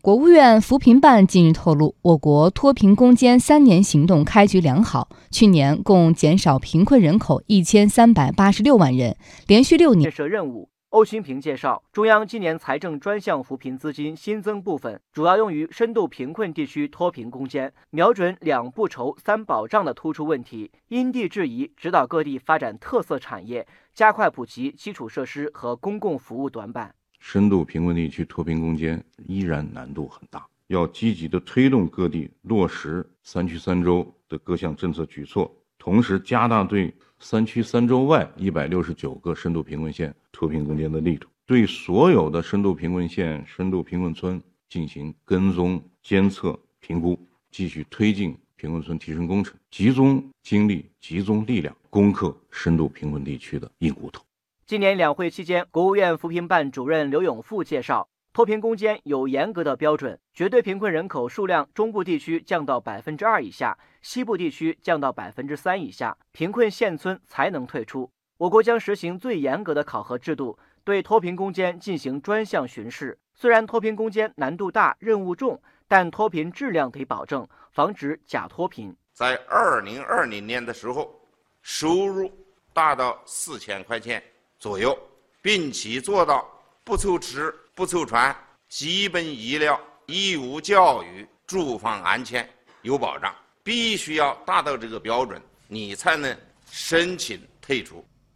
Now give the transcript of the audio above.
国务院扶贫办近日透露，我国脱贫攻坚三年行动开局良好，去年共减少贫困人口一千三百八十六万人，连续六年建设任务。欧新平介绍，中央今年财政专项扶贫资金新增部分，主要用于深度贫困地区脱贫攻坚，瞄准两不愁、三保障的突出问题，因地制宜指导各地发展特色产业，加快补齐基础设施和公共服务短板。深度贫困地区脱贫攻坚依然难度很大，要积极的推动各地落实三区三州的各项政策举措，同时加大对三区三州外一百六十九个深度贫困县脱贫攻坚的力度，对所有的深度贫困县、深度贫困村进行跟踪、监测、评估，继续推进贫困村提升工程，集中精力、集中力量攻克深度贫困地区的硬骨头。今年两会期间，国务院扶贫办主任刘永富介绍，脱贫攻坚有严格的标准，绝对贫困人口数量中部地区降到百分之二以下，西部地区降到百分之三以下，贫困县村才能退出。我国将实行最严格的考核制度，对脱贫攻坚进行专项巡视。虽然脱贫攻坚难度大、任务重，但脱贫质量得保证，防止假脱贫。在二零二零年的时候，收入达到四千块钱。左右，并且做到不愁吃不愁穿，基本医疗、义务教育、住房安全有保障。必须要达到这个标准，你才能申请退出。